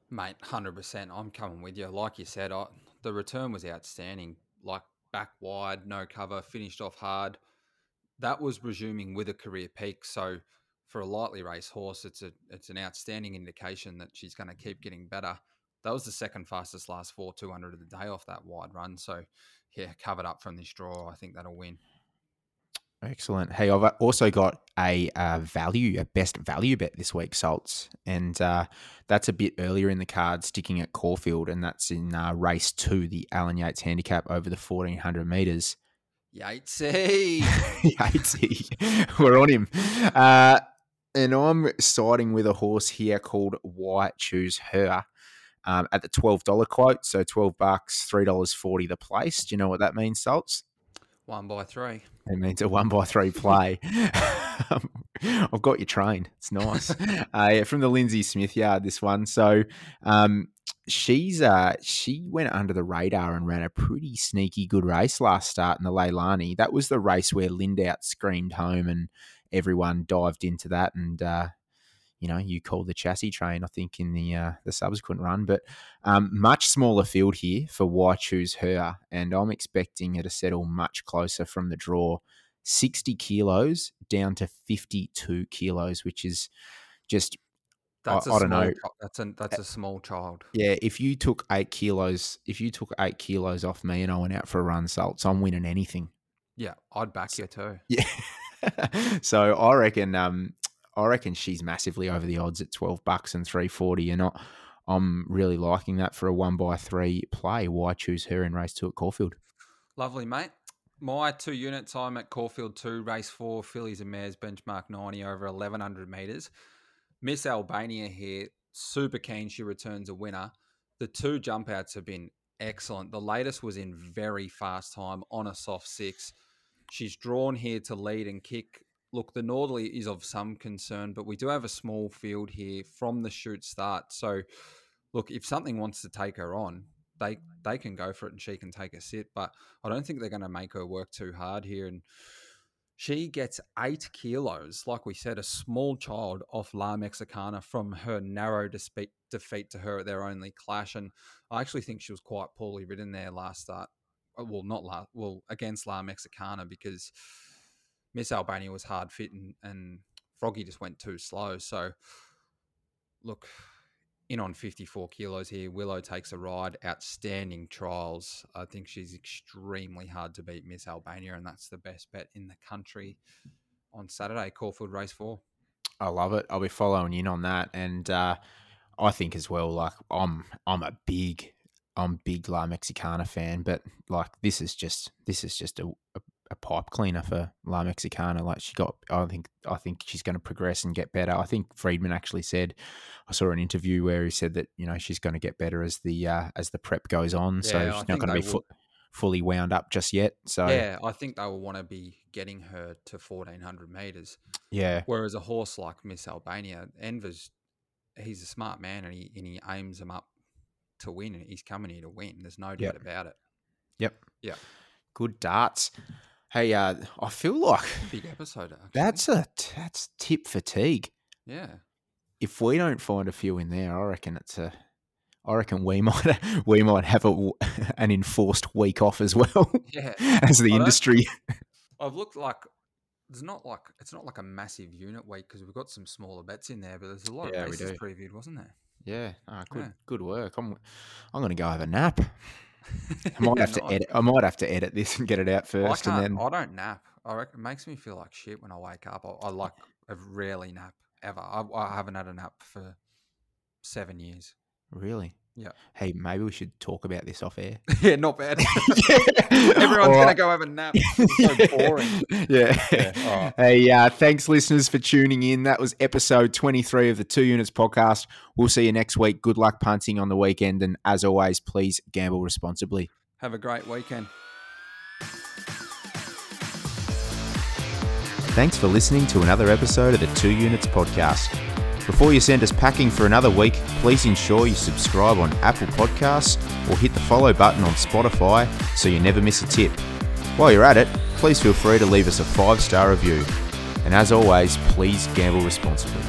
Mate, hundred percent. I'm coming with you. Like you said, I, the return was outstanding. Like back wide, no cover, finished off hard. That was resuming with a career peak. So for a lightly raced horse, it's a it's an outstanding indication that she's going to keep getting better. That was the second fastest last four two hundred of the day off that wide run. So yeah, covered up from this draw. I think that'll win. Excellent. Hey, I've also got a uh, value, a best value bet this week, Salts, and uh, that's a bit earlier in the card, sticking at Caulfield, and that's in uh, race two, the Alan Yates handicap over the fourteen hundred meters. Yatesy. Yatesy, we're on him, uh, and I'm siding with a horse here called Why Choose Her. Um, at the twelve dollar quote, so twelve bucks, three dollars forty the place. Do you know what that means, Salts? One by three. It means a one by three play. I've got you trained. It's nice. uh, yeah, from the Lindsay Smith yard, this one. So um, she's uh, she went under the radar and ran a pretty sneaky good race last start in the Leilani. That was the race where Lindout screamed home and everyone dived into that and uh, you know, you called the chassis train, I think, in the uh, the subsequent run. But um, much smaller field here for why choose her, and I'm expecting her to settle much closer from the draw, sixty kilos down to fifty two kilos, which is just That's I don't small know. That's a that's a small child. yeah. If you took eight kilos, if you took eight kilos off me and I went out for a run, salts, I'm winning anything. Yeah, I'd back you too. Yeah. so I reckon um I reckon she's massively over the odds at twelve bucks and three forty You're not. I'm really liking that for a one by three play. Why choose her in race two at Caulfield? Lovely, mate. My two unit time at Caulfield 2, race 4, Fillies and Mares, benchmark 90 over 1100 metres. Miss Albania here, super keen she returns a winner. The two jump outs have been excellent. The latest was in very fast time on a soft six. She's drawn here to lead and kick. Look, the Northerly is of some concern, but we do have a small field here from the shoot start. So, look, if something wants to take her on, they they can go for it and she can take a sit. But I don't think they're going to make her work too hard here. And she gets eight kilos, like we said, a small child off La Mexicana from her narrow dispe- defeat to her at their only clash. And I actually think she was quite poorly ridden there last start. Uh, Well, not last, well, against La Mexicana because Miss Albania was hard fit and, and Froggy just went too slow. So, look, in on 54 kilos here. Willow takes a ride. Outstanding trials. I think she's extremely hard to beat Miss Albania, and that's the best bet in the country on Saturday, Caulfield Race 4. I love it. I'll be following in on that, and uh, I think as well. Like I'm, I'm a big, I'm big La Mexicana fan, but like this is just, this is just a, a, a pipe cleaner for La Mexicana. Like she got, I think, I think she's going to progress and get better. I think Friedman actually said, I saw an interview where he said that you know she's going to get better as the uh, as the prep goes on. so Yeah, I she's not going to be fu- fully wound up just yet. So Yeah, I think they will want to be getting her to 1400 metres. yeah, Whereas a horse like Miss Albania, Enver's, he's a smart man and he, and he aims them up to win. And he's coming here to win. There's no doubt Yep. about it. yep, Yeah. good darts. Hey, uh, I feel like Big episode, actually. that's a that's tip fatigue. Yeah. if we don't find a few in there, I reckon it's a. I reckon we might we might have a, an enforced week off as well Yeah. as the I industry. I've looked like there's not like it's not like a massive unit week because we've got some smaller bets in there, but there's a lot Yeah, of races previewed, wasn't there? Yeah, ah, good Yeah. good work. I'm I'm going to go have a nap. I might have to edit. I might have to edit this and get it out first, and then I don't nap. I reckon it makes me feel like shit when I wake up. I, I like I rarely nap ever. I, I haven't had a nap for seven years. really. Yeah. Hey, maybe we should talk about this off air. yeah, not bad. Everyone's Everyone's gonna go have a nap. It's so boring. yeah. Yeah, right. Hey, uh, thanks, listeners, for tuning in. That was episode 23 of the Two Units podcast. We'll see you next week. Good luck punting on the weekend. And as always, please gamble responsibly. Have a great weekend. Thanks for listening to another episode of the Two Units Podcast. Before you send us packing for another week, please ensure you subscribe on Apple Podcasts or hit the follow button on Spotify so you never miss a tip. While you're at it, please feel free to leave us a five star review. And as always, please gamble responsibly.